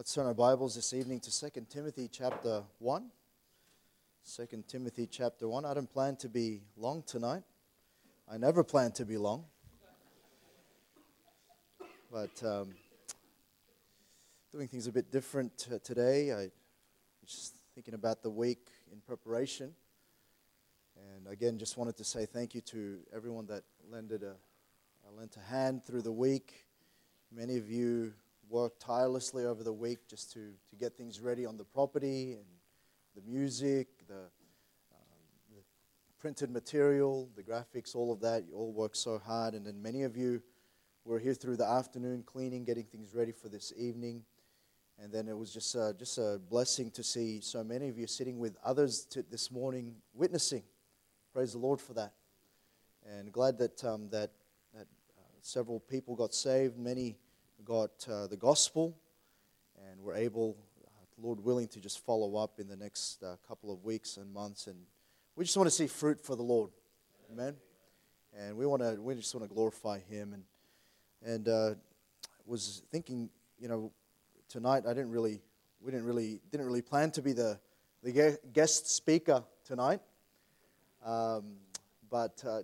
Let's turn our Bibles this evening to 2 Timothy chapter 1. 2 Timothy chapter 1. I don't plan to be long tonight. I never plan to be long. But um, doing things a bit different uh, today. I just thinking about the week in preparation. And again, just wanted to say thank you to everyone that lended a, lent a hand through the week. Many of you worked tirelessly over the week just to, to get things ready on the property and the music, the, um, the printed material, the graphics, all of that. You all worked so hard. And then many of you were here through the afternoon cleaning, getting things ready for this evening. And then it was just, uh, just a blessing to see so many of you sitting with others this morning witnessing. Praise the Lord for that. And glad that, um, that, that uh, several people got saved. Many got uh, the gospel, and we're able, uh, Lord willing, to just follow up in the next uh, couple of weeks and months. And we just want to see fruit for the Lord. Amen. And we want to, we just want to glorify Him. And and uh, was thinking, you know, tonight I didn't really, we didn't really, didn't really plan to be the the guest speaker tonight. Um, but uh,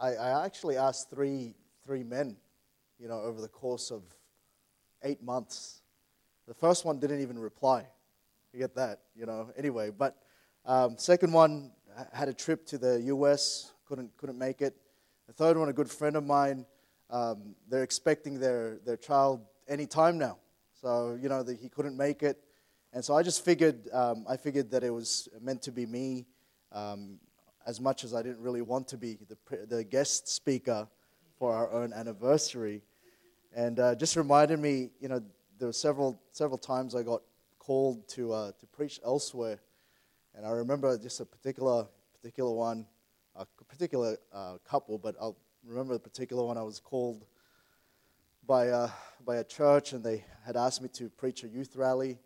I, I actually asked three three men you know, over the course of eight months. The first one didn't even reply. You get that, you know. Anyway, but um, second one had a trip to the U.S. couldn't couldn't make it. The third one, a good friend of mine, um, they're expecting their their child any time now. So you know he couldn't make it, and so I just figured um, I figured that it was meant to be me. Um, as much as I didn't really want to be the, the guest speaker for our own anniversary, and uh, just reminded me, you know, there were several several times I got called to uh, to preach elsewhere, and I remember just a particular particular one, a particular uh, couple, but I'll remember the particular one I was called by uh, by a church, and they had asked me to preach a youth rally,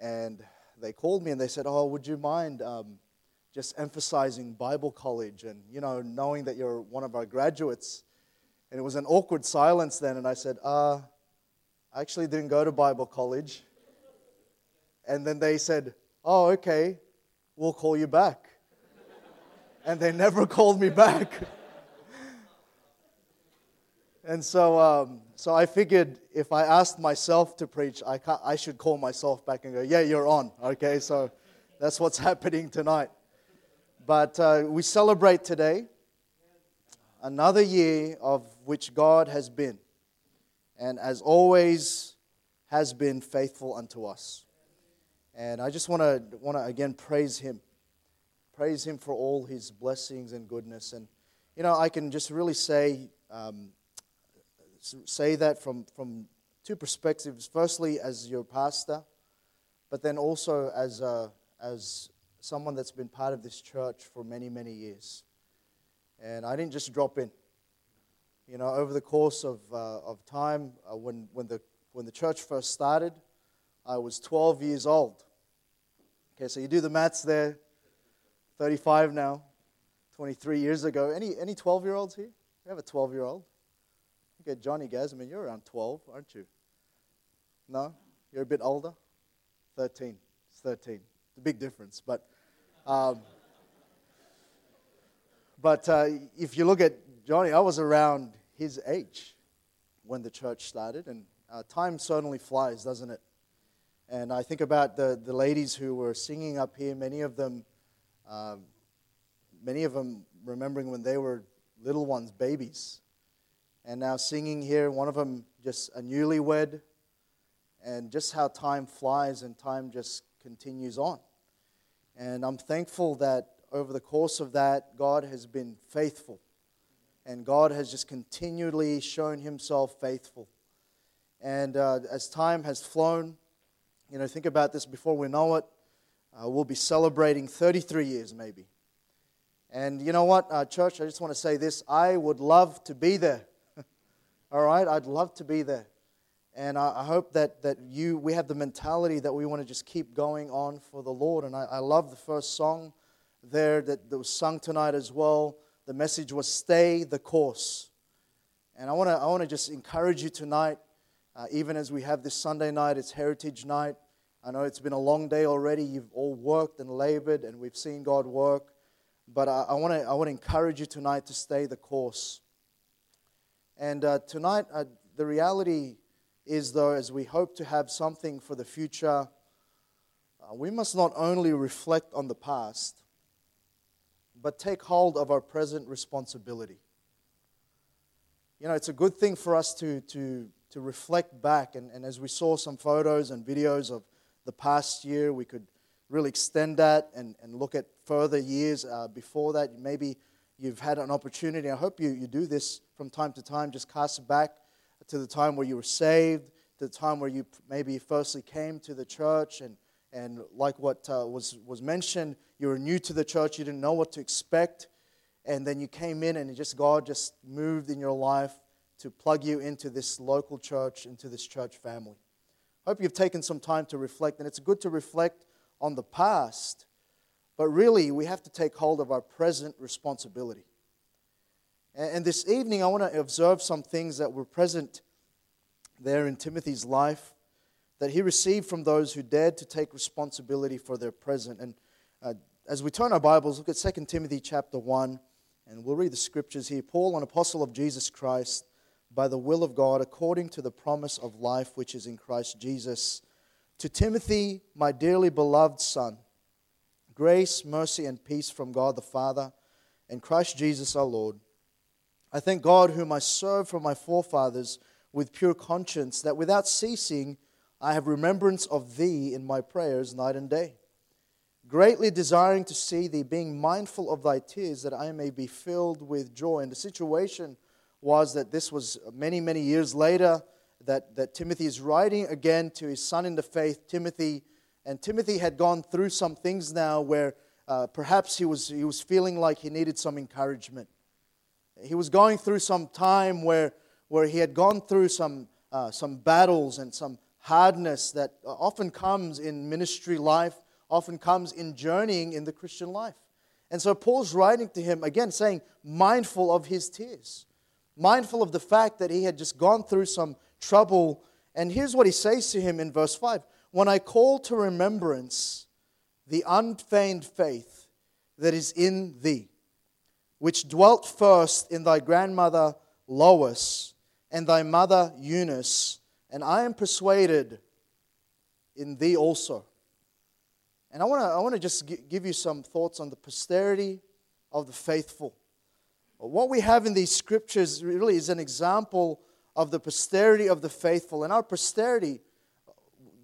and they called me and they said, "Oh, would you mind?" Um, just emphasizing Bible college and you know knowing that you're one of our graduates and it was an awkward silence then, and I said, uh, I actually didn't go to Bible college. And then they said, Oh, okay, we'll call you back. and they never called me back. and so, um, so I figured if I asked myself to preach, I, I should call myself back and go, Yeah, you're on. Okay, so that's what's happening tonight. But uh, we celebrate today another year of which God has been, and as always, has been faithful unto us. And I just want to want to again praise Him, praise Him for all His blessings and goodness. And you know, I can just really say um, say that from from two perspectives. Firstly, as your pastor, but then also as a, as someone that's been part of this church for many many years. And I didn't just drop in. You know, over the course of, uh, of time, uh, when, when, the, when the church first started, I was 12 years old. Okay, so you do the maths there. 35 now, 23 years ago. Any, any 12 year olds here? You have a 12 year old? Okay, Johnny Gasman, you're around 12, aren't you? No? You're a bit older? 13. It's 13. It's a big difference. But um, but uh, if you look at Johnny, I was around his age when the church started, and uh, time certainly flies, doesn't it? And I think about the, the ladies who were singing up here, many of them, uh, many of them remembering when they were little ones, babies. And now singing here, one of them just a newlywed, and just how time flies and time just continues on. And I'm thankful that over the course of that, God has been faithful. And God has just continually shown himself faithful. And uh, as time has flown, you know, think about this before we know it, uh, we'll be celebrating 33 years maybe. And you know what, uh, church, I just want to say this I would love to be there. All right? I'd love to be there. And I, I, hope that, that you, we have the mentality that we want to just keep going on for the Lord. And I, I love the first song there that, that was sung tonight as well. The message was stay the course. And I want to I wanna just encourage you tonight Uh, even as we have this Sunday night, it's Heritage Night. I know it's been a long day already. You've all worked and labored, and we've seen God work. But I, I want to I wanna encourage you tonight to stay the course. And uh, tonight, uh, the reality is, though, as we hope to have something for the future, uh, we must not only reflect on the past, but take hold of our present responsibility. You know, it's a good thing for us to, to, to reflect back. And, and as we saw some photos and videos of the past year, we could really extend that and, and look at further years uh, before that. Maybe you've had an opportunity. I hope you, you do this from time to time. Just cast back to the time where you were saved, to the time where you maybe firstly came to the church and and like what uh, was, was mentioned, you were new to the church, you didn't know what to expect. And then you came in, and just God just moved in your life to plug you into this local church, into this church family. Hope you've taken some time to reflect. And it's good to reflect on the past, but really, we have to take hold of our present responsibility. And, and this evening, I want to observe some things that were present there in Timothy's life that he received from those who dared to take responsibility for their present. And uh, as we turn our Bibles, look at 2 Timothy chapter 1, and we'll read the scriptures here. Paul, an apostle of Jesus Christ, by the will of God, according to the promise of life which is in Christ Jesus. To Timothy, my dearly beloved son, grace, mercy, and peace from God the Father and Christ Jesus our Lord. I thank God, whom I serve from my forefathers with pure conscience, that without ceasing, I have remembrance of thee in my prayers night and day, greatly desiring to see thee, being mindful of thy tears, that I may be filled with joy. And the situation was that this was many, many years later that, that Timothy is writing again to his son in the faith, Timothy. And Timothy had gone through some things now where uh, perhaps he was, he was feeling like he needed some encouragement. He was going through some time where, where he had gone through some, uh, some battles and some hardness that often comes in ministry life, often comes in journeying in the Christian life. And so Paul's writing to him again, saying, mindful of his tears, mindful of the fact that he had just gone through some trouble. And here's what he says to him in verse 5 When I call to remembrance the unfeigned faith that is in thee, which dwelt first in thy grandmother Lois and thy mother Eunice and I am persuaded in thee also. And I want to I wanna just give you some thoughts on the posterity of the faithful. What we have in these scriptures really is an example of the posterity of the faithful. And our posterity,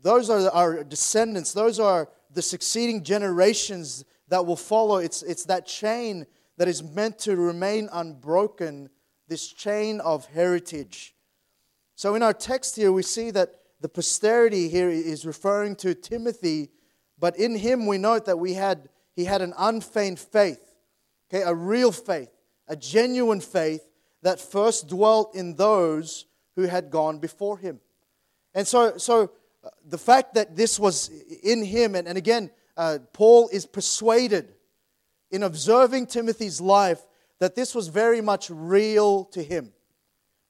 those are our descendants, those are the succeeding generations that will follow. It's, it's that chain that is meant to remain unbroken, this chain of heritage. So in our text here, we see that the posterity here is referring to Timothy, but in him we note that we had, he had an unfeigned faith, okay, a real faith, a genuine faith that first dwelt in those who had gone before him. And so, so uh, the fact that this was in him, and, and again, uh, Paul is persuaded in observing Timothy's life that this was very much real to him.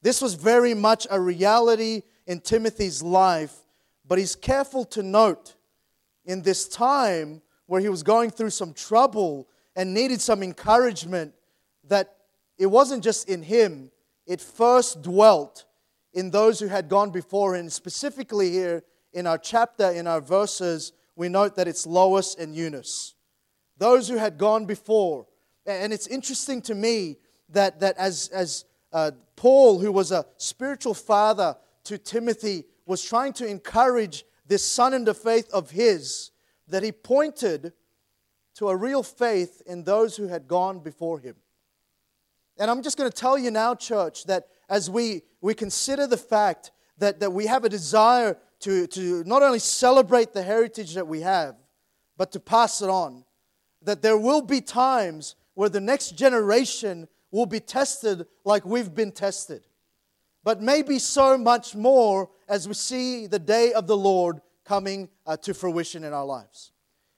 This was very much a reality in Timothy's life, but he's careful to note in this time where he was going through some trouble and needed some encouragement that it wasn't just in him, it first dwelt in those who had gone before. And specifically here in our chapter, in our verses, we note that it's Lois and Eunice. Those who had gone before. And it's interesting to me that, that as, as uh, Paul, who was a spiritual father to Timothy, was trying to encourage this son in the faith of his, that he pointed to a real faith in those who had gone before him. And I'm just going to tell you now, church, that as we, we consider the fact that, that we have a desire to, to not only celebrate the heritage that we have, but to pass it on, that there will be times where the next generation will be tested like we've been tested. But maybe so much more as we see the day of the Lord coming uh, to fruition in our lives.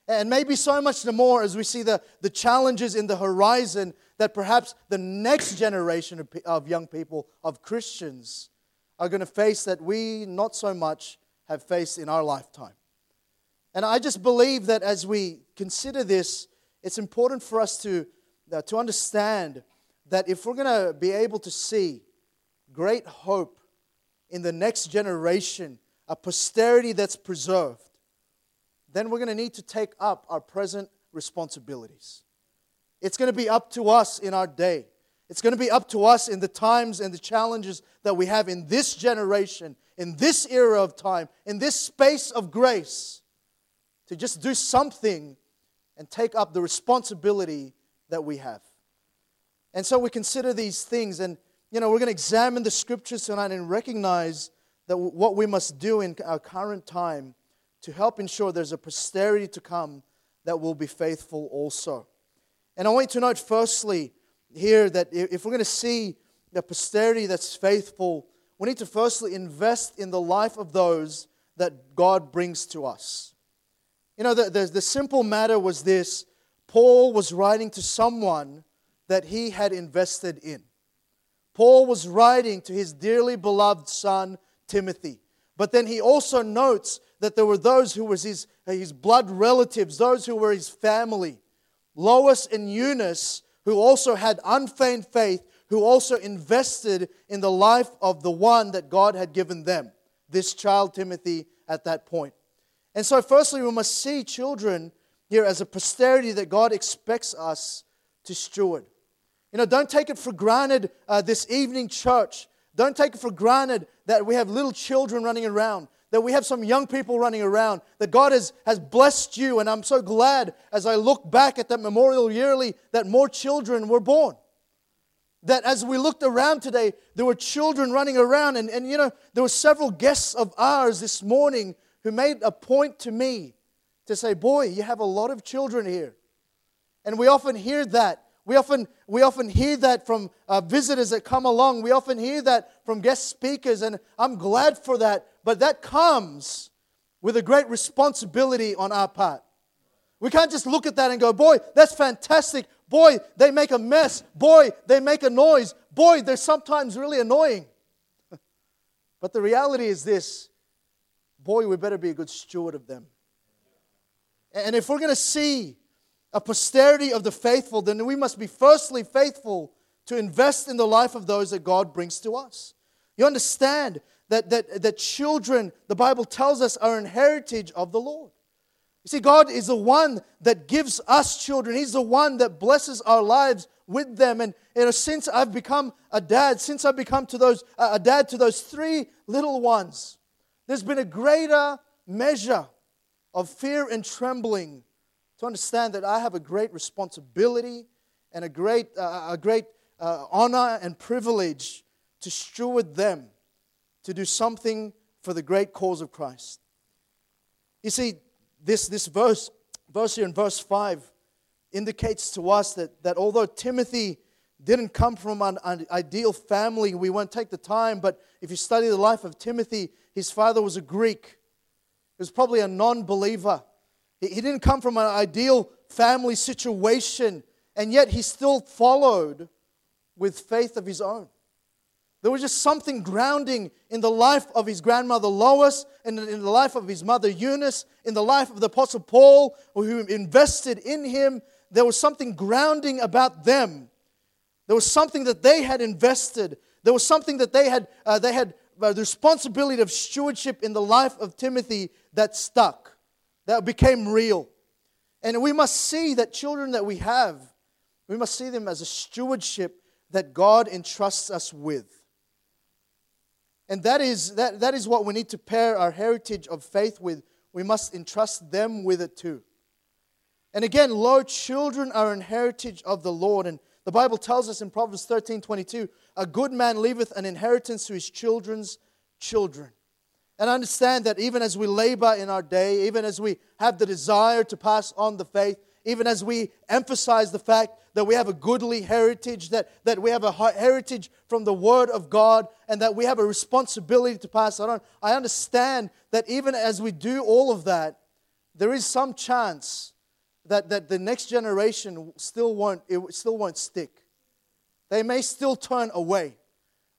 And maybe so much the more as we see the, the challenges in the horizon that perhaps the next generation of, of young people, of Christians, are going to face that we not so much have faced in our lifetime. And I just believe that as we consider this, it's important for us to, uh, to understand that if we're going to be able to see great hope in the next generation, a posterity that's preserved, then we're going to need to take up our present responsibilities. It's going to be up to us in our day. It's going to be up to us in the times and the challenges that we have in this generation, in this era of time, in this space of grace, to just do something and take up the responsibility that we have. And so we consider these things, and you know, we're going to examine the scriptures tonight and recognize that what we must do in our current time to help ensure there's a posterity to come that will be faithful also. And I want you to note, firstly, here that if we're going to see a posterity that's faithful, we need to firstly invest in the life of those that God brings to us. You know, the, the, the simple matter was this Paul was writing to someone that he had invested in. Paul was writing to his dearly beloved son, Timothy. But then he also notes that there were those who were his, his blood relatives, those who were his family. Lois and Eunice, who also had unfeigned faith, who also invested in the life of the one that God had given them, this child Timothy at that point. And so, firstly, we must see children here as a posterity that God expects us to steward. You know, don't take it for granted uh, this evening church. Don't take it for granted that we have little children running around, that we have some young people running around, that God has, has blessed you. And I'm so glad as I look back at that memorial yearly that more children were born. That as we looked around today, there were children running around. And, and you know, there were several guests of ours this morning who made a point to me to say, Boy, you have a lot of children here. And we often hear that we often, we often hear that from uh, visitors that come along. We often hear that from guest speakers, and I'm glad for that. But that comes with a great responsibility on our part. We can't just look at that and go, boy, that's fantastic. Boy, they make a mess. Boy, they make a noise. Boy, they're sometimes really annoying. but the reality is this boy, we better be a good steward of them. And if we're going to see a posterity of the faithful, then we must be firstly faithful to invest in the life of those that God brings to us. You understand that, that, that children, the Bible tells us, are an heritage of the Lord. You see, God is the one that gives us children. He's the one that blesses our lives with them. And you know, since I've become a dad, since I've become to those a dad to those three little ones, there's been a greater measure of fear and trembling to understand that I have a great responsibility and a great, uh, a great uh, honor and privilege to steward them, to do something for the great cause of Christ. You see, this, this verse, verse here in verse 5 indicates to us that, that although Timothy didn't come from an, an ideal family, we won't take the time, but if you study the life of Timothy, his father was a Greek. He was probably a non believer. He didn't come from an ideal family situation, and yet he still followed with faith of his own. There was just something grounding in the life of his grandmother Lois, and in the life of his mother Eunice, in the life of the Apostle Paul, who invested in him. There was something grounding about them. There was something that they had invested. There was something that they had, uh, they had uh, the responsibility of stewardship in the life of Timothy that stuck that became real. And we must see that children that we have, we must see them as a stewardship that God entrusts us with. And that is, that, that is what we need to pair our heritage of faith with. We must entrust them with it too. And again, Lord, children are an heritage of the Lord. And the Bible tells us in Proverbs 13 22, a good man leaveth an inheritance to his children's children. And I understand that even as we labor in our day, even as we have the desire to pass on the faith, even as we emphasize the fact that we have a goodly heritage, that, that we have a heritage from the Word of God, and that we have a responsibility to pass on, I understand that even as we do all of that, there is some chance that, that the next generation still won't, it still won't stick. They may still turn away.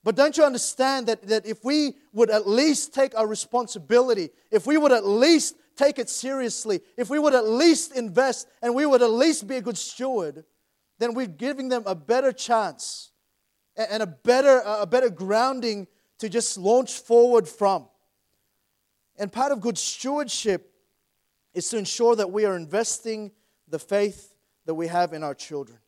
But don't you understand that, that if we would at least take our responsibility, if we would at least take it seriously, if we would at least invest and we would at least be a good steward, then we're giving them a better chance and a better, a better grounding to just launch forward from. And part of good stewardship is to ensure that we are investing the faith that we have in our children.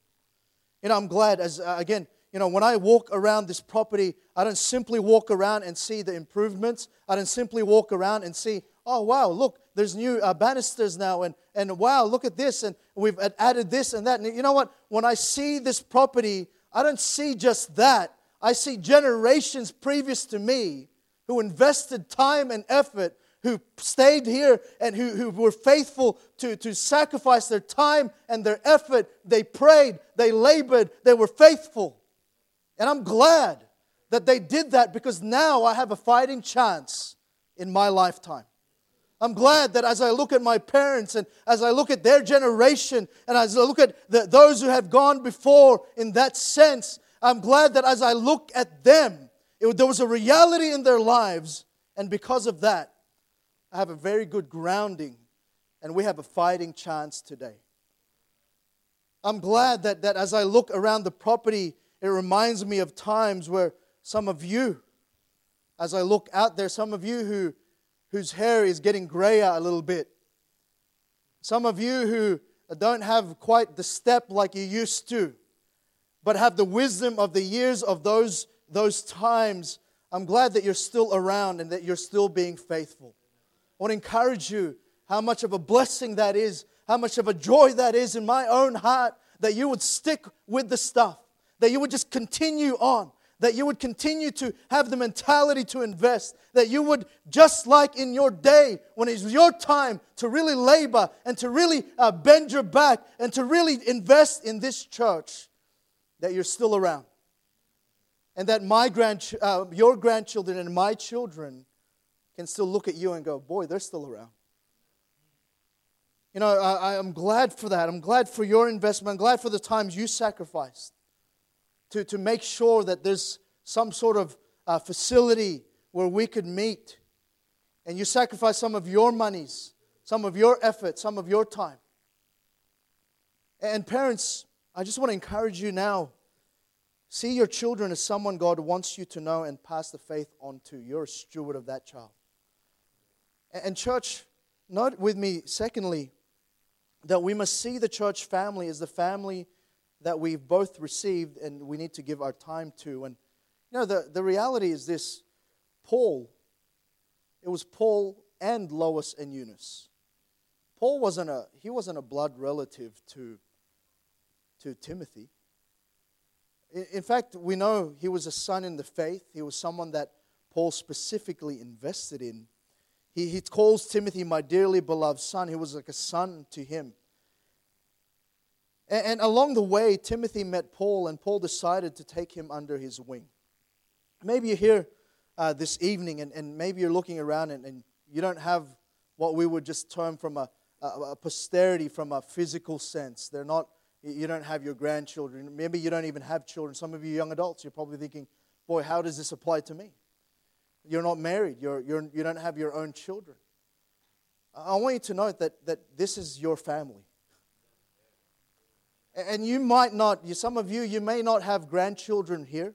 You know, I'm glad, as uh, again, you know, when I walk around this property, I don't simply walk around and see the improvements. I don't simply walk around and see, oh, wow, look, there's new uh, banisters now, and, and wow, look at this, and we've added this and that. And you know what? When I see this property, I don't see just that. I see generations previous to me who invested time and effort who stayed here and who, who were faithful to, to sacrifice their time and their effort. They prayed, they labored, they were faithful. And I'm glad that they did that because now I have a fighting chance in my lifetime. I'm glad that as I look at my parents and as I look at their generation and as I look at the, those who have gone before in that sense, I'm glad that as I look at them, it, there was a reality in their lives, and because of that, I have a very good grounding, and we have a fighting chance today. I'm glad that, that as I look around the property, it reminds me of times where some of you, as I look out there, some of you who, whose hair is getting grayer a little bit, some of you who don't have quite the step like you used to, but have the wisdom of the years of those, those times, I'm glad that you're still around and that you're still being faithful. I want to encourage you how much of a blessing that is, how much of a joy that is in my own heart that you would stick with the stuff, that you would just continue on, that you would continue to have the mentality to invest, that you would, just like in your day, when it's your time to really labor and to really uh, bend your back and to really invest in this church, that you're still around. And that my grand, uh, your grandchildren and my children can still look at you and go, boy, they're still around. You know, I, am glad for that. I'm glad for your investment. I'm glad for the times you sacrificed to, to make sure that there's some sort of uh, facility where we could meet. And you sacrifice some of your monies, some of your effort, some of your time. And parents, I just want to encourage you now see your children as someone God wants you to know and pass the faith on to. You're a steward of that child. And, church, note with me, secondly, that we must see the church family as the family that we've both received and we need to give our time to. And, you know, the, the reality is this Paul, it was Paul and Lois and Eunice. Paul wasn't a, he wasn't a blood relative to, to Timothy. In, fact, we know he was a son in the faith. He was someone that Paul specifically invested in he, he calls Timothy my dearly beloved son. He was like a son to him. And, and along the way, Timothy met Paul, and Paul decided to take him under his wing. Maybe you're here uh, this evening, and, and maybe you're looking around and, and you don't have what we would just term from a, a, a posterity from a physical sense. They're not, you don't have your grandchildren. Maybe you don't even have children. Some of you young adults, you're probably thinking, boy, how does this apply to me? You're not married. You're, you're, you don't have your own children. I want you to know that, that this is your family. And you might not, some of you, you may not have grandchildren here.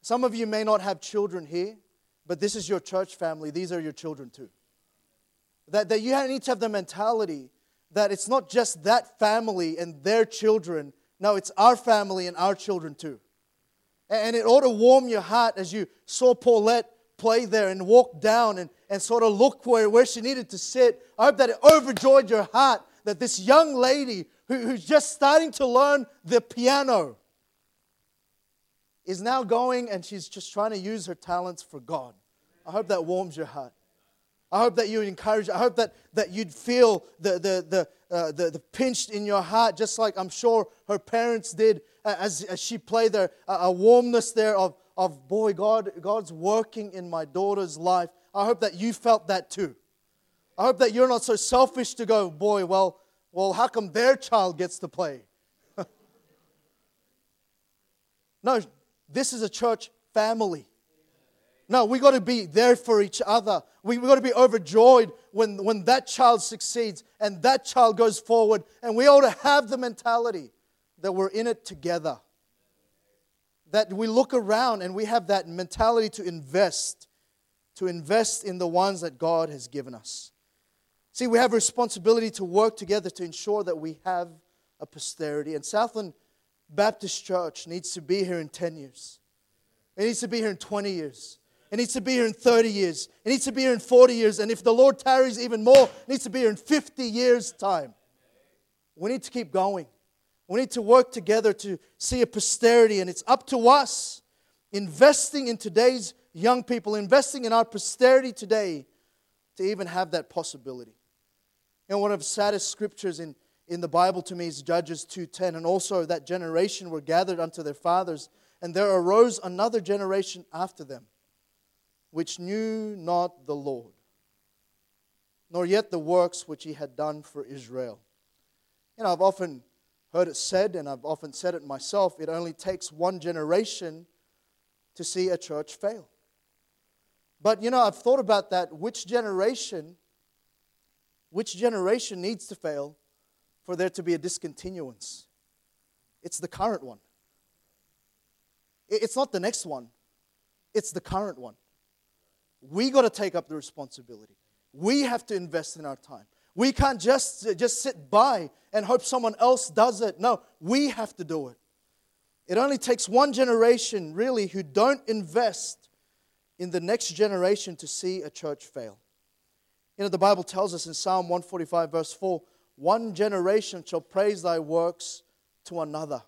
Some of you may not have children here, but this is your church family. These are your children too. That, that you need to have the mentality that it's not just that family and their children. No, it's our family and our children too. And it ought to warm your heart as you saw Paulette play there and walk down and, and sort of look where, where she needed to sit. I hope that it overjoyed your heart that this young lady who, who's just starting to learn the piano is now going and she's just trying to use her talents for God. I hope that warms your heart. I hope that you encourage. I hope that, that you'd feel the, the, the, uh, the, the pinched in your heart, just like I'm sure her parents did as, as she played there, a, a warmness there of, of boy, God, God's working in my daughter's life. I hope that you felt that too. I hope that you're not so selfish to go, boy, well, well, how come their child gets to play? no, this is a church family. No, we got to be there for each other. We, got to be overjoyed when, when that child succeeds and that child goes forward. And we ought to have the mentality that we're in it together. That we look around and we have that mentality to invest, to invest in the ones that God has given us. See, we have a responsibility to work together to ensure that we have a posterity. And Southland Baptist Church needs to be here in 10 years. It needs to be here in 20 years. It needs to be here in 30 years. It needs to be here in 40 years. And if the Lord tarries even more, it needs to be here in 50 years' time. We need to keep going. We need to work together to see a posterity. And it's up to us investing in today's young people, investing in our posterity today to even have that possibility. And one of the saddest scriptures in, in the Bible to me is Judges 2.10. And also that generation were gathered unto their fathers, and there arose another generation after them which knew not the Lord, nor yet the works which he had done for Israel. You know, I've often heard it said, and I've often said it myself, it only takes one generation to see a church fail. But you know, I've thought about that. Which generation, which generation needs to fail for there to be a discontinuance? It's the current one. It's not the next one, it's the current one. We got to take up the responsibility. We have to invest in our time. We can't just, just sit by and hope someone else does it. No, we have to do it. It only takes one generation, really, who don't invest in the next generation to see a church fail. You know, the Bible tells us in Psalm 145, verse 4 one generation shall praise thy works to another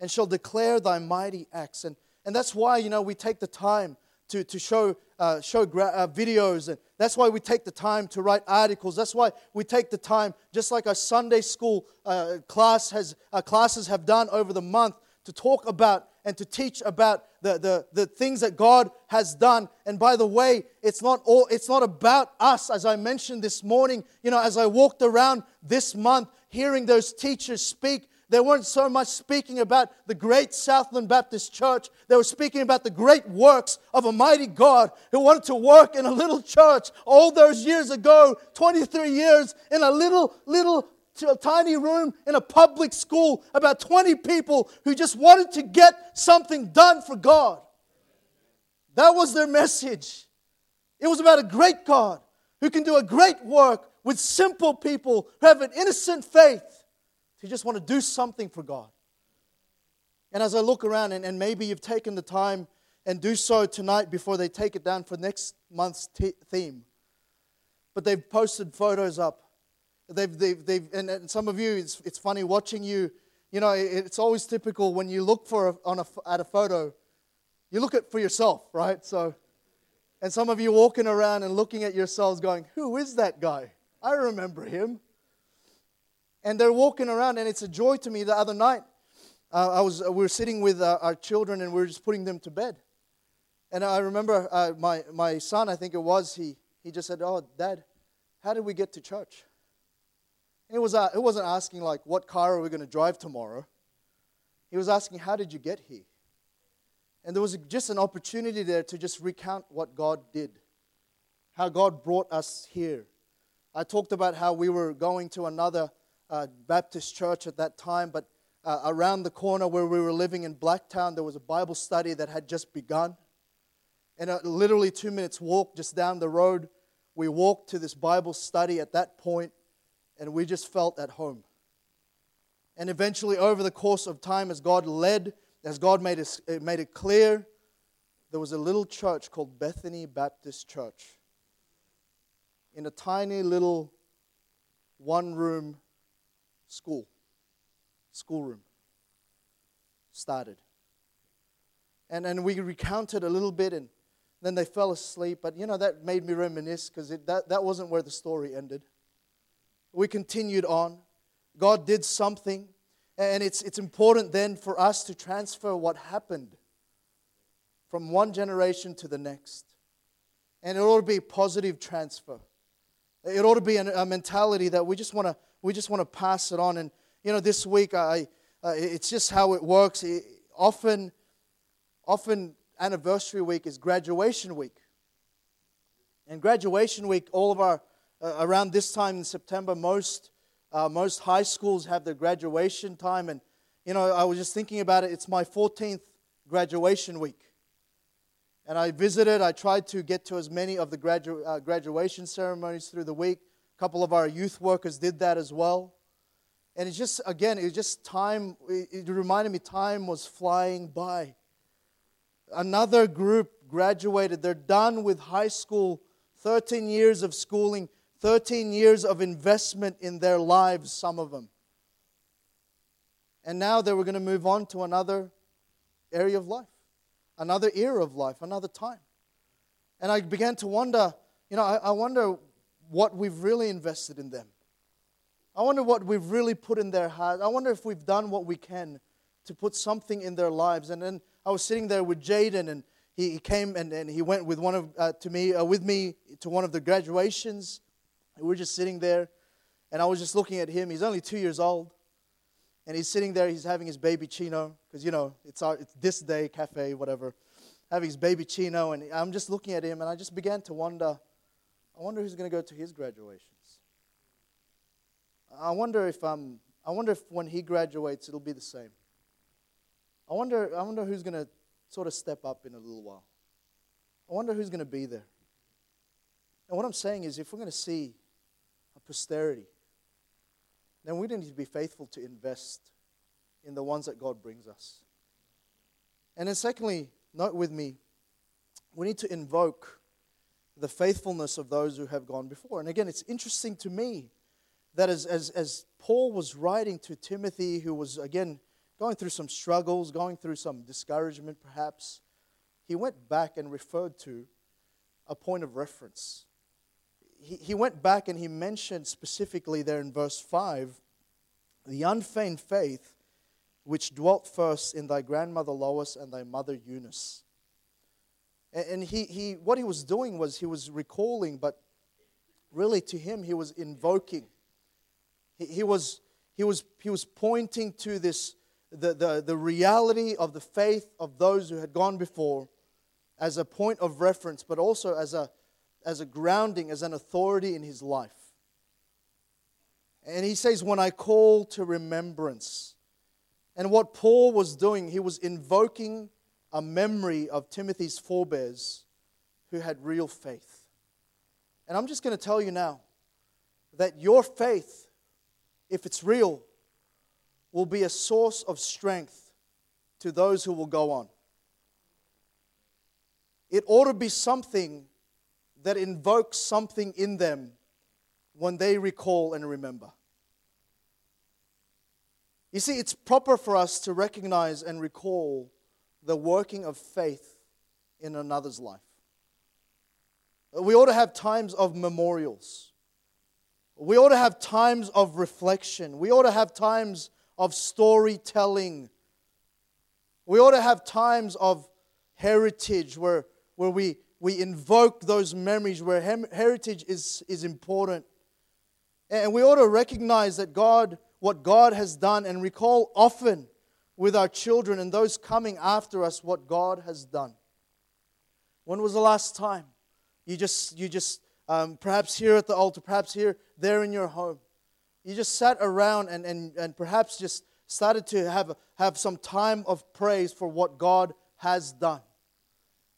and shall declare thy mighty acts. And, and that's why, you know, we take the time to, to show, uh, show gra- uh, videos. And that's why we take the time to write articles. That's why we take the time, just like our Sunday school uh, class has, uh, classes have done over the month, to talk about and to teach about the, the, the things that God has done. And by the way, it's not all it's not about us, as I mentioned this morning. You know, as I walked around this month, hearing those teachers speak, they weren't so much speaking about the great Southland Baptist Church. They were speaking about the great works of a mighty God who wanted to work in a little church all those years ago, 23 years, in a little, little a tiny room in a public school, about 20 people who just wanted to get something done for God. That was their message. It was about a great God who can do a great work with simple people who have an innocent faith who just want to do something for God. And as I look around, and, and maybe you've taken the time and do so tonight before they take it down for next month's t- theme. But they've posted photos up. They've, they've, they've, and, and some of you, it's, it's funny watching you. You know, it, it's always typical when you look for a, on a, at a photo, you look at for yourself, right? So, and some of you walking around and looking at yourselves going, Who is that guy? I remember him and they're walking around, and it's a joy to me. The other night, uh, I was we were sitting with uh, our children, and we were just putting them to bed. And I remember uh, my my son, I think it was, he he just said, "Oh, Dad, how did we get to church?" It was uh, it wasn't asking like, "What car are we going to drive tomorrow?" He was asking, "How did you get here?" And there was just an opportunity there to just recount what God did, how God brought us here. I talked about how we were going to another uh, Baptist church at that time, but uh, around the corner where we were living in Blacktown, there was a Bible study that had just begun. And uh, literally two minutes walk just down the road, we walked to this Bible study at that point, and we just felt at home. And eventually, over the course of time, as God led, as God made it, made it clear, there was a little church called Bethany Baptist Church in a tiny little one room school, schoolroom started. And, and we recounted a little bit, and then they fell asleep. But you know, that made me reminisce because that, that wasn't where the story ended. We continued on. God did something, and it's, it's important then for us to transfer what happened from one generation to the next. And it ought to be a positive transfer. It ought to be a, a mentality that we just want to we just want to pass it on. And, you know, this week, I, uh, it's just how it works. It, often, often anniversary week is graduation week. And graduation week, all of our, uh, around this time in September, most, uh, most high schools have their graduation time. And, you know, I was just thinking about it. It's my 14th graduation week. And I visited, I tried to get to as many of the gradu- uh, graduation ceremonies through the week. A couple of our youth workers did that as well. And it's just, again, it was just time, it reminded me time was flying by. Another group graduated, they're done with high school 13 years of schooling, 13 years of investment in their lives, some of them. And now they were going to move on to another area of life, another era of life, another time. And I began to wonder, you know, I, I wonder what we've really invested in them. I wonder what we've really put in their heart. I wonder if we've done what we can to put something in their lives. And then I was sitting there with Jaden, and he, came and, and he went with one of uh, to me uh, with me to one of the graduations. We were just sitting there, and I was just looking at him. He's only two years old, and he's sitting there. He's having his baby chino because you know it's our it's this day cafe whatever, having his baby chino, and I'm just looking at him, and I just began to wonder. I wonder who's going to go to his graduations. I wonder if um, I wonder if when he graduates it'll be the same. I wonder I wonder who's going to sort of step up in a little while. I wonder who's going to be there. And what I'm saying is, if we're going to see posterity, then we need to be faithful to invest in the ones that God brings us. And then, secondly, note with me, we need to invoke the faithfulness of those who have gone before. And again, it's interesting to me that as, as, as Paul was writing to Timothy, who was, again, going through some struggles, going through some discouragement perhaps, he went back and referred to a point of reference. He, went back and he mentioned specifically there in verse 5 the unfeigned faith which dwelt first in thy grandmother Lois and thy mother Eunice. And, and he, he, what he was doing was he was recalling, but really to him, he was invoking. He, he, was, he, was, he was pointing to this the, the, the reality of the faith of those who had gone before as a point of reference, but also as a, as a grounding, as an authority in his life. And he says, When I call to remembrance. And what Paul was doing, he was invoking a memory of Timothy's forebears who had real faith. And I'm just going to tell you now that your faith, if it's real, will be a source of strength to those who will go on. It ought to be something that invokes something in them when they recall and remember. You see, it's proper for us to recognize and recall the working of faith in another's life. We ought to have times of memorials. We ought to have times of reflection. We ought to have times of storytelling. We ought to have times of heritage where, where we, we invoke those memories, where hem- heritage is, is important. And we ought to recognize that God, what God has done, and recall often with our children and those coming after us what God has done. When was the last time you just, you just um, perhaps here at the altar, perhaps here, there in your home, you just sat around and, and, and perhaps just started to have, have some time of praise for what God has done.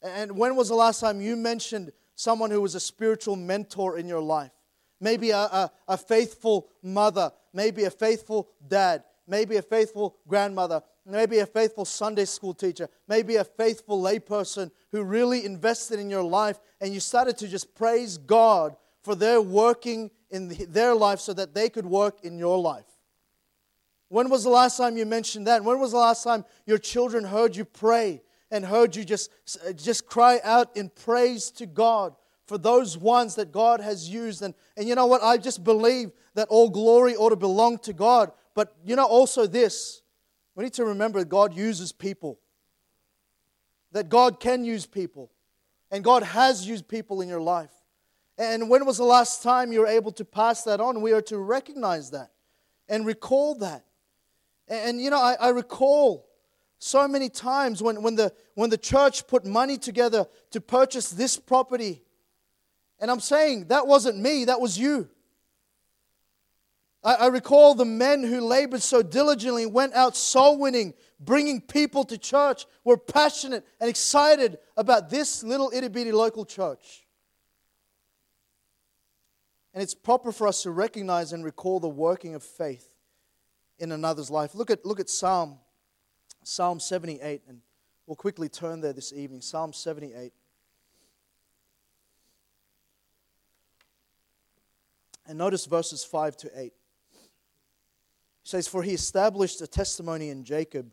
And when was the last time you mentioned someone who was a spiritual mentor in your life? Maybe a, a, a faithful mother, maybe a faithful dad, maybe a faithful grandmother, maybe a faithful Sunday school teacher, maybe a faithful layperson who really invested in your life and you started to just praise God for their working in their life so that they could work in your life. When was the last time you mentioned that? When was the last time your children heard you pray and heard you just, just cry out in praise to God for those ones that God has used? And, and you know what? I just believe that all glory ought to belong to God. But you know also this we need to remember that God uses people, that God can use people, and God has used people in your life. And when was the last time you were able to pass that on? We are to recognize that and recall that. And, you know, I, I recall So many times when, when, the, when the church put money together to purchase this property, and I'm saying that wasn't me, that was you. I, I recall the men who labored so diligently, went out soul winning, bringing people to church, were passionate and excited about this little itty bitty local church. And it's proper for us to recognize and recall the working of faith in another's life. Look at, look at Psalm, Psalm 78, and we'll quickly turn there this evening. Psalm 78. And notice verses 5 to 8. He says, For he established a testimony in Jacob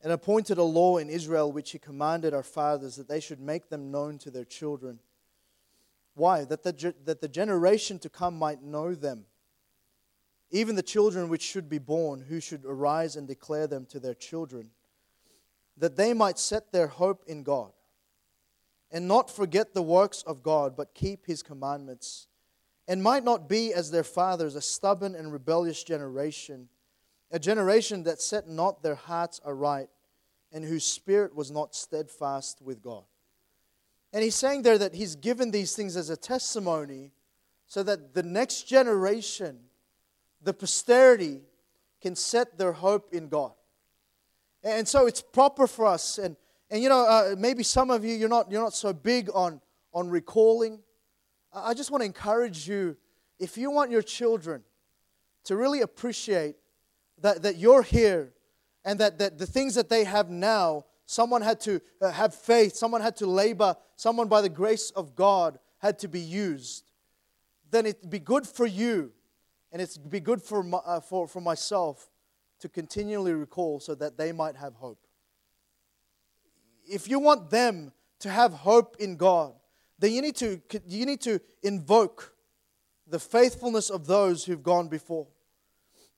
and appointed a law in Israel which he commanded our fathers that they should make them known to their children. Why? That the, that the generation to come might know them, even the children which should be born, who should arise and declare them to their children, that they might set their hope in God and not forget the works of God, but keep his commandments and might not be as their fathers, a stubborn and rebellious generation, a generation that set not their hearts aright, and whose spirit was not steadfast with God. And he's saying there that he's given these things as a testimony so that the next generation, the posterity, can set their hope in God. And so it's proper for us. And, and you know, uh, maybe some of you, you're not, you're not so big on, on recalling. I just want to encourage you if you want your children to really appreciate that, that you're here and that, that the things that they have now, someone had to uh, have faith, someone had to labor, someone by the grace of God had to be used, then it'd be good for you and it'd be good for, my, uh, for, for myself to continually recall so that they might have hope. If you want them to have hope in God, then you need to, you need to invoke the faithfulness of those who've gone before.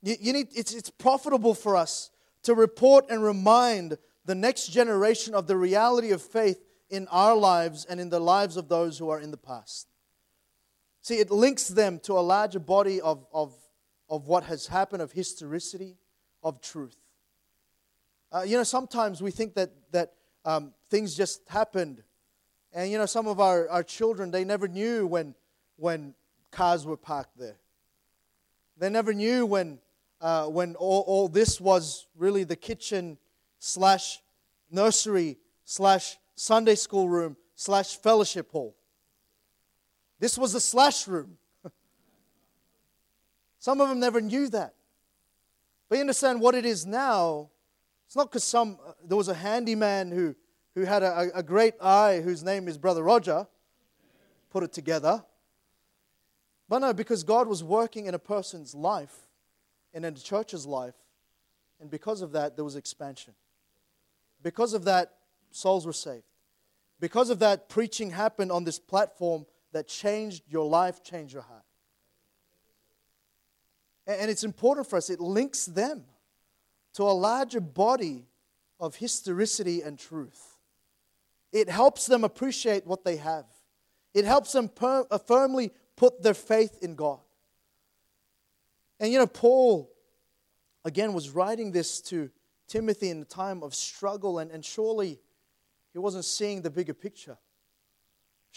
You, you need, it's, it's profitable for us to report and remind the next generation of the reality of faith in our lives and in the lives of those who are in the past. See, it links them to a larger body of, of, of what has happened, of historicity, of truth. Uh, you know, sometimes we think that, that um, things just happened and you know, some of our, our children, they never knew when, when cars were parked there. They never knew when, uh, when all, all this was really the kitchen slash nursery slash Sunday school room slash fellowship hall. This was the slash room. some of them never knew that. But you understand what it is now. It's not because some uh, there was a handyman who who had a, a great eye, whose name is Brother Roger, put it together. But no, because God was working in a person's life and in the church's life. And because of that, there was expansion. Because of that, souls were saved. Because of that, preaching happened on this platform that changed your life, changed your heart. And it's important for us, it links them to a larger body of historicity and truth. It helps them appreciate what they have. It helps them per- uh, firmly put their faith in God. And you know, Paul, again, was writing this to Timothy in a time of struggle, and, and surely he wasn't seeing the bigger picture.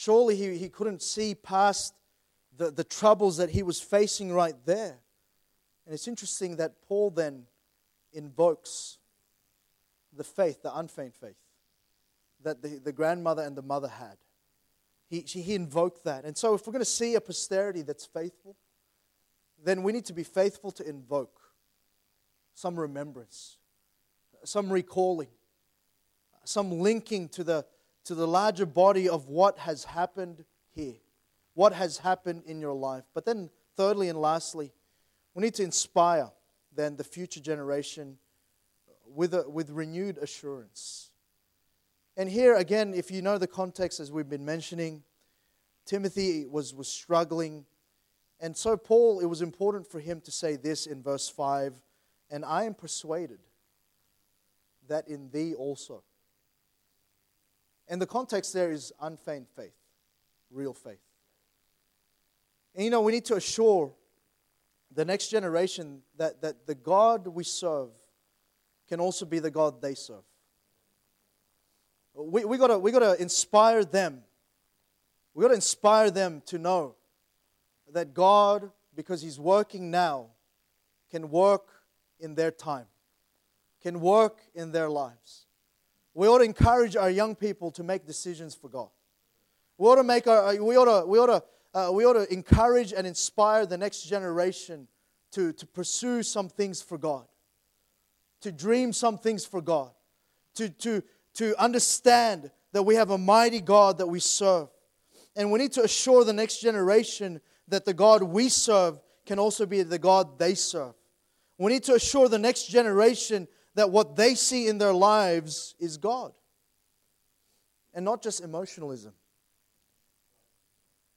Surely he, he couldn't see past the, the troubles that he was facing right there. And it's interesting that Paul then invokes the faith, the unfeigned faith that the, the grandmother and the mother had. He, she, he invoked that. And so, if we're going to see a posterity that's faithful, then we need to be faithful to invoke some remembrance, some recalling, some linking to the, to the larger body of what has happened here, what has happened in your life. But then, thirdly and lastly, we need to inspire then the future generation with, a, with renewed assurance and here again, if you know the context as we've been mentioning, Timothy was, was struggling. And so, Paul, it was important for him to say this in verse 5 And I am persuaded that in thee also. And the context there is unfeigned faith, real faith. And you know, we need to assure the next generation that, that the God we serve can also be the God they serve. We, we gotta, we gotta inspire them. We gotta inspire them to know that God, because He's working now, can work in their time, can work in their lives. We ought to encourage our young people to make decisions for God. We ought to make our, we ought to, we ought to, uh, we ought to encourage and inspire the next generation to, to pursue some things for God, to dream some things for God, to, to, to understand that we have a mighty God that we serve. And we need to assure the next generation that the God we serve can also be the God they serve. We need to assure the next generation that what they see in their lives is God and not just emotionalism.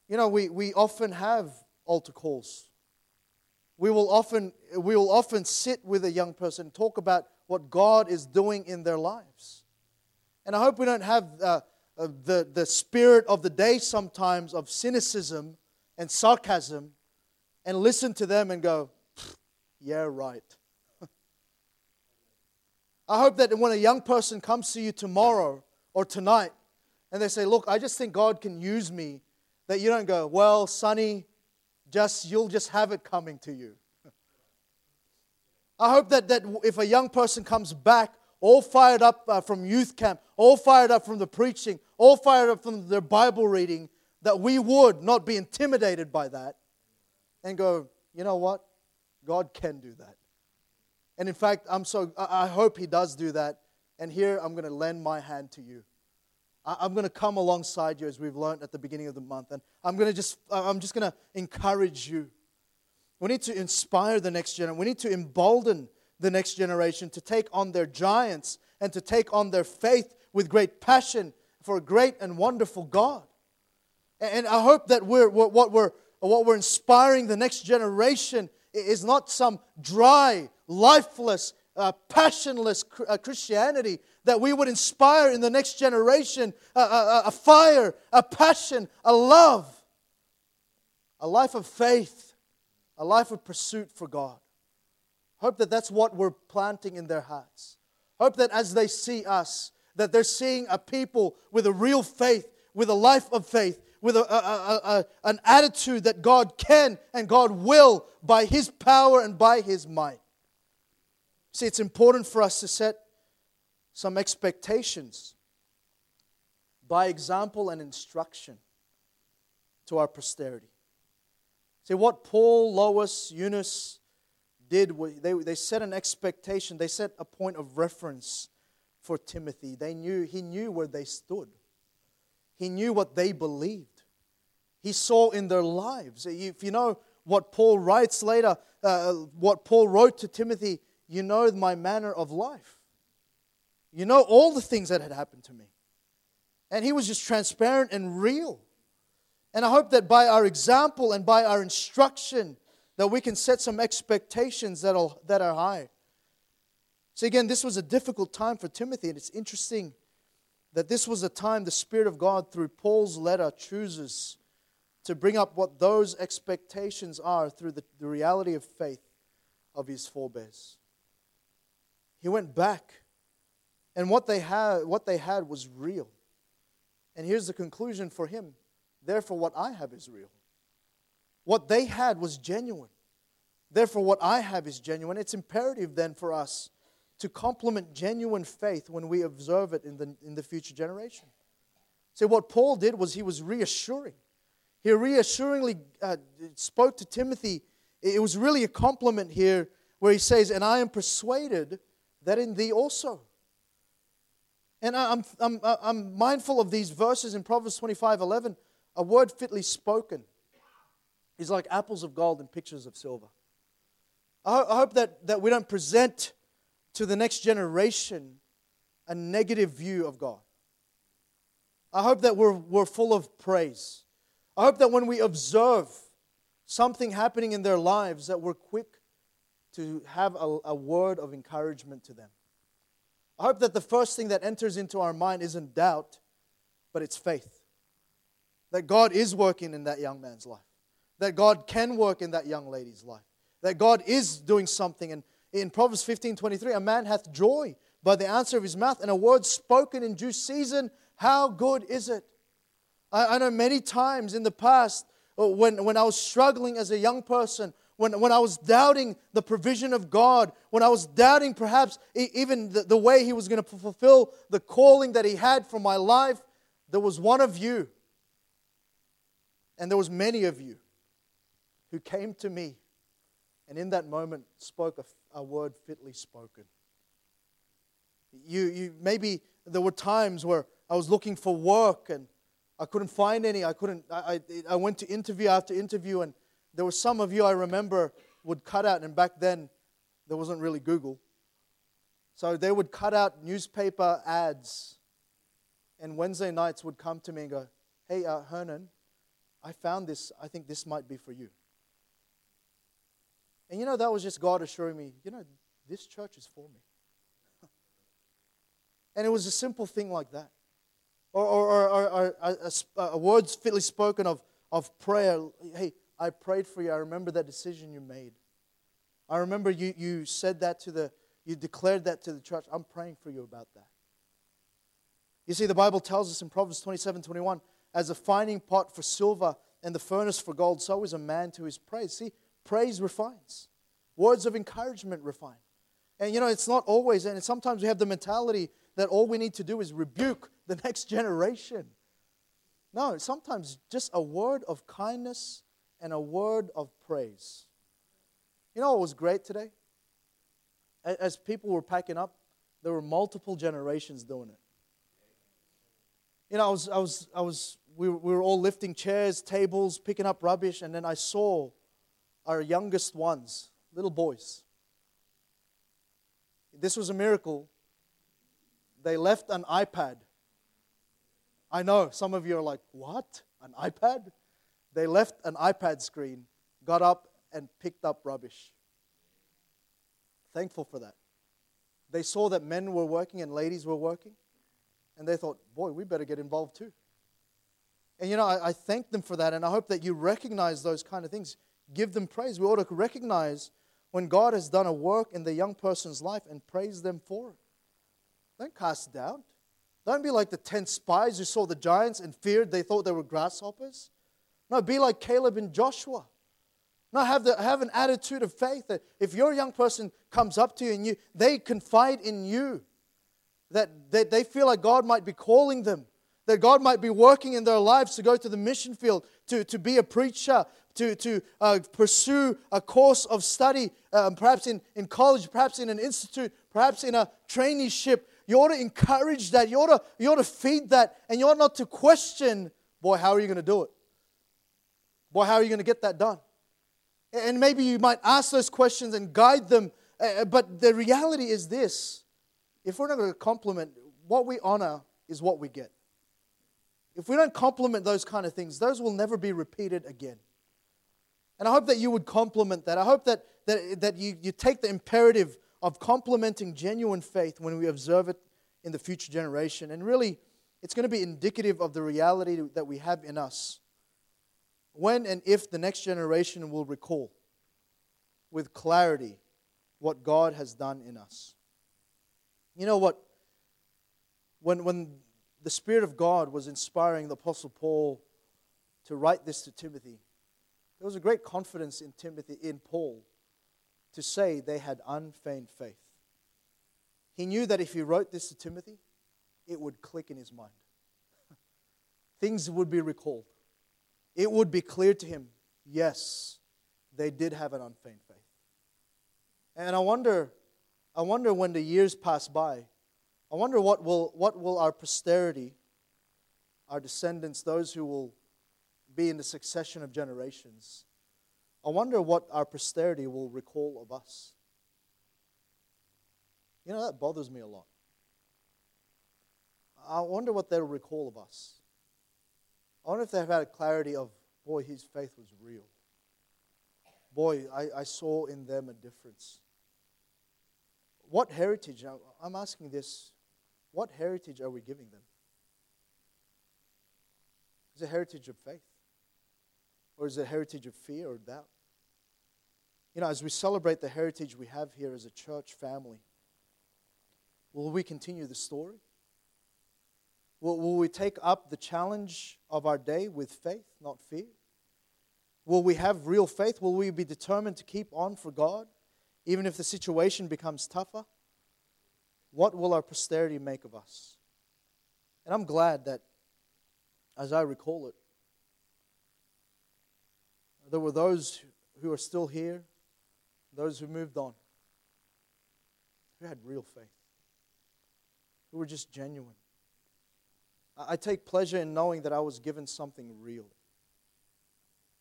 You know, we, we often have altar calls. We will often we will often sit with a young person talk about what God is doing in their lives. And I hope we don't have uh, uh, the, the spirit of the day sometimes of cynicism and sarcasm and listen to them and go, yeah, right. I hope that when a young person comes to you tomorrow or tonight and they say, Look, I just think God can use me, that you don't go, Well, Sonny, just you'll just have it coming to you. I hope that, that if a young person comes back all fired up uh, from youth camp, all fired up from the preaching, all fired up from their Bible reading, that we would not be intimidated by that and go, you know what? God can do that. And in fact, I'm so, I hope He does do that. And here I'm going to lend my hand to you. I'm going to come alongside you as we've learned at the beginning of the month. And I'm going to just, I'm just going to encourage you. We need to inspire the next generation. We need to embolden the next generation to take on their giants and to take on their faith with great passion for a great and wonderful God. And I hope that we're, what, we're, what we're inspiring the next generation is not some dry, lifeless, uh, passionless uh, Christianity, that we would inspire in the next generation a, a, a fire, a passion, a love, a life of faith, a life of pursuit for God. Hope that that's what we're planting in their hearts. Hope that as they see us, that they're seeing a people with a real faith, with a life of faith, with a, a, a, an attitude that God can and God will by His power and by His might. See, it's important for us to set some expectations by example and instruction to our posterity. See, what Paul, Lois, Eunice did, they, they set an expectation, they set a point of reference for Timothy. They knew, he knew where they stood, he knew what they believed. He saw in their lives. If you know what Paul writes later, uh, what Paul wrote to Timothy, you know my manner of life. You know all the things that had happened to me. And he was just transparent and real. And I hope that by our example and by our instruction, that we can set some expectations that are, that are high. So, again, this was a difficult time for Timothy, and it's interesting that this was a time the Spirit of God, through Paul's letter, chooses to bring up what those expectations are through the, the reality of faith of his forebears. He went back, and what they, had, what they had was real. And here's the conclusion for him therefore, what I have is real. What they had was genuine. Therefore, what I have is genuine. It's imperative then for us to compliment genuine faith when we observe it in the, in the future generation. See, what Paul did was he was reassuring. He reassuringly uh, spoke to Timothy. It was really a compliment here where he says, And I am persuaded that in thee also. And I'm, I'm, I'm mindful of these verses in Proverbs 25 11. A word fitly spoken is like apples of gold and pictures of silver. I hope that, that we don't present to the next generation a negative view of God. I hope that we're, we're full of praise. I hope that when we observe something happening in their lives, that we're quick to have a, a word of encouragement to them. I hope that the first thing that enters into our mind isn't doubt, but it's faith. That God is working in that young man's life that God can work in that young lady's life, that God is doing something and in Proverbs 15 23, a man hath joy by the answer of his mouth, and a word spoken in due season, how good is it? I, I know many times in the past uh, when, when I was struggling as a young person, when, when I was doubting the provision of God, when I was doubting perhaps even the, the way He was going to fulfill the calling that He had for my life, there was one of you, and there was many of you, who came to me and in that moment spoke a, a word fitly spoken. You, you, maybe there were times where I was looking for work and I couldn't find any. I couldn't. I, I, I went to interview after interview, and there were some of you I remember would cut out, and back then there wasn't really Google. So they would cut out newspaper ads, and Wednesday nights would come to me and go, Hey, uh, Hernan, I found this. I think this might be for you. And you know, that was just God assuring me, you know, this church is for me. and it was a simple thing like that. Or, or, or, or a, a, a words fitly spoken of, of prayer. Hey, I prayed for you. I remember that decision you made. I remember you, you said that to the, you declared that to the church. I'm praying for you about that. You see, the Bible tells us in Proverbs 27 21, as a fining pot for silver and the furnace for gold, so is a man to his praise. See, praise refines, words of encouragement refine. And you know, it's not always, and sometimes we have the mentality that all we need to do is rebuke the next generation. No, sometimes just a word of kindness and a word of praise. You know what was great today? As people were packing up, there were multiple generations doing it. You know, I was, I was, I was, we we were all lifting chairs, tables, picking up rubbish, and then I saw our youngest ones, little boys. This was a miracle. They left an iPad. I know some of you are like, what? An iPad? They left an iPad screen, got up, and picked up rubbish. Thankful for that. They saw that men were working and ladies were working, and they thought, boy, we better get involved too. And you know, I, I thank them for that, and I hope that you recognize those kind of things give them praise. We ought to recognize when God has done a work in the young person's life and praise them for it. Don't cast doubt. Don't be like the 10 spies who saw the giants and feared they thought they were grasshoppers. No, be like Caleb and Joshua. No, have, the, have an attitude of faith that if your young person comes up to you and you, they confide in you, that, that they feel like God might be calling them, that God might be working in their lives to go to the mission field, to, to be a preacher, to, to uh, pursue a course of study, um, perhaps in, in college, perhaps in an institute, perhaps in a traineeship. You ought to encourage that. You ought to, you ought to feed that. And you ought not to question, boy, how are you going to do it? Boy, how are you going to get that done? And maybe you might ask those questions and guide them. Uh, but the reality is this if we're not going to compliment, what we honor is what we get. If we don't compliment those kind of things, those will never be repeated again. And I hope that you would compliment that. I hope that, that, that you, you take the imperative of complimenting genuine faith when we observe it in the future generation. And really, it's going to be indicative of the reality that we have in us. When and if the next generation will recall with clarity what God has done in us. You know what? When, when the Spirit of God was inspiring the Apostle Paul to write this to Timothy, there was a great confidence in Timothy, in Paul, to say they had unfeigned faith. He knew that if he wrote this to Timothy, it would click in his mind. Things would be recalled. It would be clear to him yes, they did have an unfeigned faith. And I wonder, I wonder when the years pass by, I wonder what will, what will our posterity, our descendants, those who will be in the succession of generations. I wonder what our posterity will recall of us. You know, that bothers me a lot. I wonder what they'll recall of us. I wonder if they've had a clarity of, boy, his faith was real. Boy, I, I saw in them a difference. What heritage, I'm asking this, what heritage are we giving them? It's a heritage of faith. Or is it a heritage of fear or doubt? you know, as we celebrate the heritage we have here as a church family, will we continue the story? Will, will we take up the challenge of our day with faith, not fear? Will we have real faith? Will we be determined to keep on for God, even if the situation becomes tougher? What will our posterity make of us? And I'm glad that, as I recall it, there were those who are still here, those who moved on, who had real faith, who were just genuine. I take pleasure in knowing that I was given something real.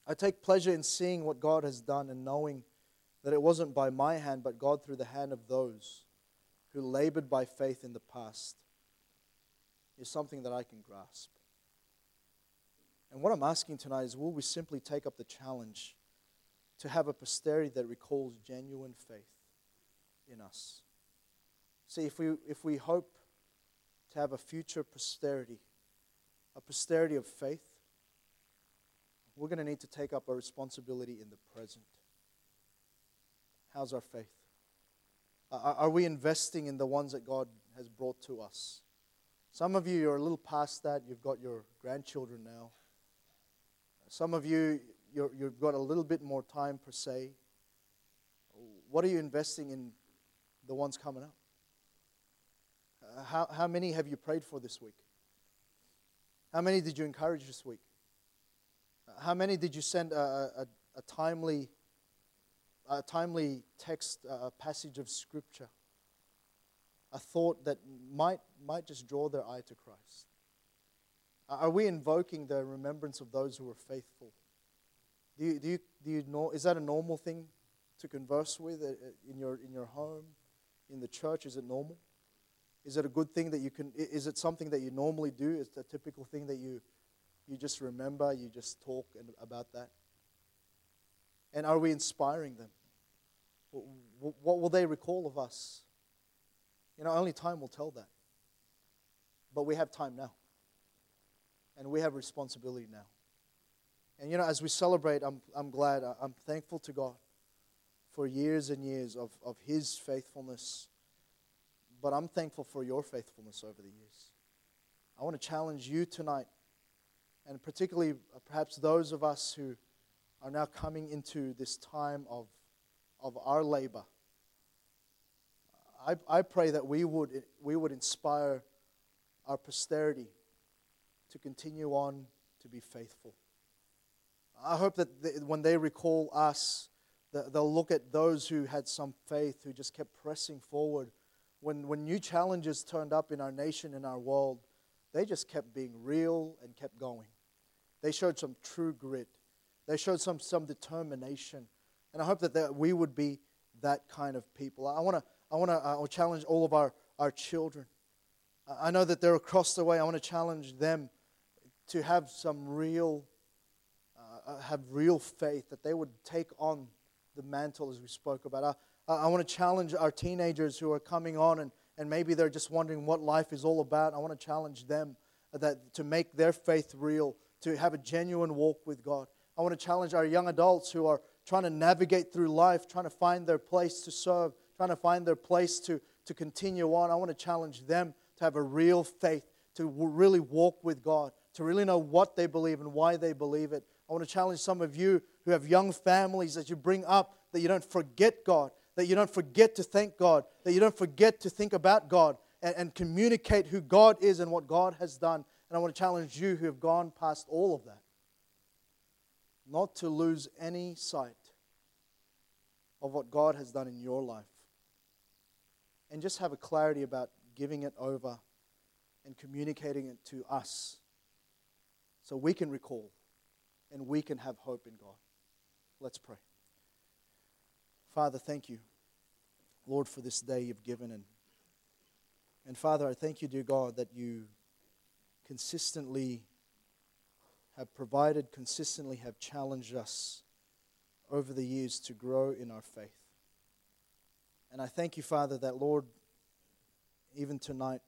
I take pleasure in seeing what God has done and knowing that it wasn't by my hand, but God through the hand of those who labored by faith in the past is something that I can grasp. And what I'm asking tonight is will we simply take up the challenge to have a posterity that recalls genuine faith in us? See, if we, if we hope to have a future posterity, a posterity of faith, we're going to need to take up a responsibility in the present. How's our faith? Are we investing in the ones that God has brought to us? Some of you are a little past that. You've got your grandchildren now. Some of you, you have got a little bit more time per se. What are you investing in the ones coming up? Uh, how, how many have you prayed for this week? How many did you encourage this week? How many did you send a, a, a timely, a timely text, a passage of scripture, a thought that might, might just draw their eye to Christ? Are we invoking the remembrance of those who were faithful? Do you, do you, do you know, is that a normal thing to converse with uh, uh, in your, in your home, in the church? Is it normal? Is it a good thing that you can, is it something that you normally do? Is it a typical thing that you, you just remember, you just talk about that? And are we inspiring them? What will they recall of us? You know, only time will tell that. But we have time now. And we have responsibility now. And you know, as we celebrate, I'm, I'm glad, I'm thankful to God for years and years of, of His faithfulness. But I'm thankful for your faithfulness over the years. I want to challenge you tonight and particularly uh, perhaps those of us who are now coming into this time of, of our labor. I, I pray that we would, we would inspire our posterity to continue on to be faithful. I hope that they, when they recall us, they'll look at those who had some faith, who just kept pressing forward. When, when new challenges turned up in our nation, in our world, they just kept being real and kept going. They showed some true grit. They showed some, some determination. And I hope that, that we would be that kind of people. I want to I wanna, uh, challenge all of our, our children. I know that they're across the way. I want to challenge them to have some real, uh, uh, have real faith, that they would take on the mantle as we spoke about. I, I want to challenge our teenagers who are coming on and, and maybe they're just wondering what life is all about. I want to challenge them that, to make their faith real, to have a genuine walk with God. I want to challenge our young adults who are trying to navigate through life, trying to find their place to serve, trying to find their place to, to continue on. I want to challenge them to have a real faith, to really walk with God, to really know what they believe and why they believe it. I want to challenge some of you who have young families that you bring up that you don't forget God, that you don't forget to thank God, that you don't forget to think about God and, and communicate who God is and what God has done and I want to challenge you who have gone past all of that not to lose any sight of what God has done in your life. And just have a clarity about giving it over and communicating it to us so we can recall and we can have hope in God. Let's pray. Father, thank you, Lord, for this day you've given. And, and Father, I thank you, dear God, that you consistently have provided, consistently have challenged us over the years to grow in our faith. And I thank you, Father, that, Lord, even tonight,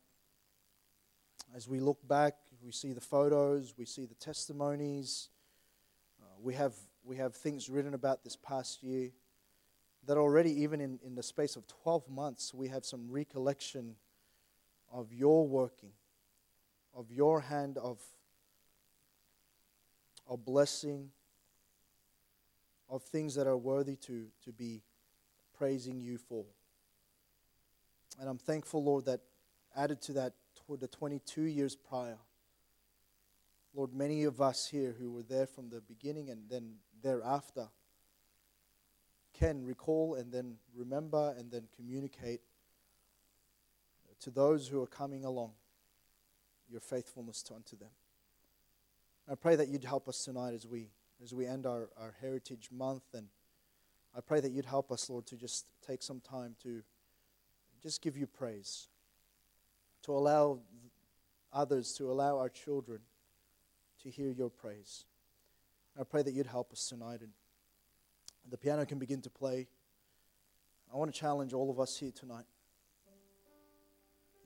as we look back, we see the photos, we see the testimonies, uh, we, have, we have things written about this past year. that already, even in, in the space of 12 months, we have some recollection of your working, of your hand of, of blessing, of things that are worthy to, to be praising you for. And I'm thankful, Lord, that added to that, toward the 22 years prior, Lord, many of us here who were there from the beginning and then thereafter can recall and then remember and then communicate to those who are coming along your faithfulness to unto them. I pray that you'd help us tonight as we as we end our, our heritage month and I pray that you'd help us, Lord, to just take some time to just give you praise, to allow others, to allow our children to hear your praise. I pray that you'd help us tonight and the piano can begin to play. I want to challenge all of us here tonight.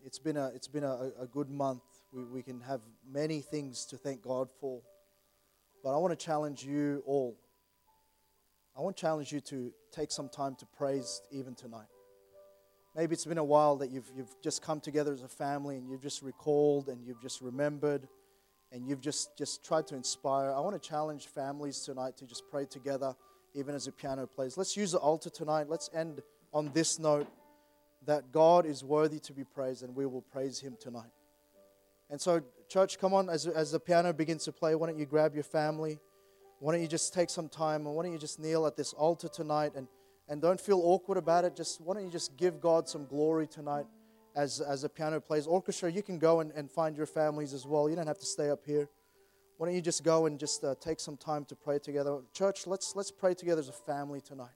It's been a, it's been a, a good month. We, we can have many things to thank God for. But I want to challenge you all. I want to challenge you to take some time to praise even tonight. Maybe it's been a while that you've, you've just come together as a family and you've just recalled and you've just remembered and you've just, just tried to inspire. I want to challenge families tonight to just pray together, even as the piano plays. Let's use the altar tonight. Let's end on this note that God is worthy to be praised and we will praise him tonight. And so, church, come on, as, as the piano begins to play, why don't you grab your family? Why don't you just take some time and why don't you just kneel at this altar tonight and, and don't feel awkward about it? Just why don't you just give God some glory tonight as, as the piano plays? Orchestra, you can go and, and find your families as well. You don't have to stay up here. Why don't you just go and just uh, take some time to pray together? Church, let's, let's pray together as a family tonight.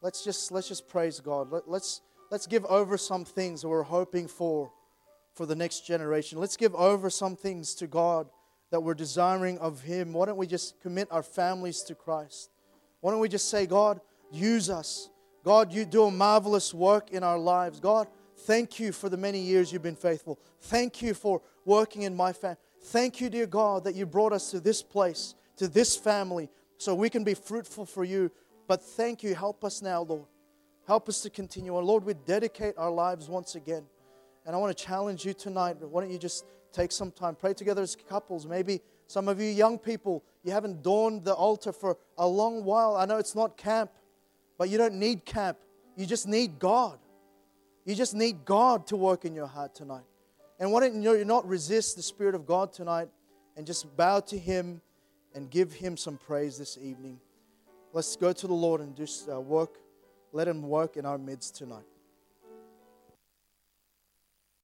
Let's just, let's just praise God. Let, let's, let's give over some things that we're hoping for for the next generation. Let's give over some things to God that we're desiring of Him. Why don't we just commit our families to Christ? Why don't we just say, God, use us. God, you do a marvelous work in our lives. God, thank you for the many years you've been faithful. Thank you for working in my family. Thank you, dear God, that you brought us to this place, to this family, so we can be fruitful for you. But thank you. Help us now, Lord. Help us to continue. And Lord, we dedicate our lives once again and I want to challenge you tonight. Why don't you just take some time, pray together as couples? Maybe some of you young people, you haven't dawned the altar for a long while. I know it's not camp, but you don't need camp. You just need God. You just need God to work in your heart tonight. And why don't you not resist the Spirit of God tonight and just bow to Him and give Him some praise this evening? Let's go to the Lord and just uh, work. Let Him work in our midst tonight.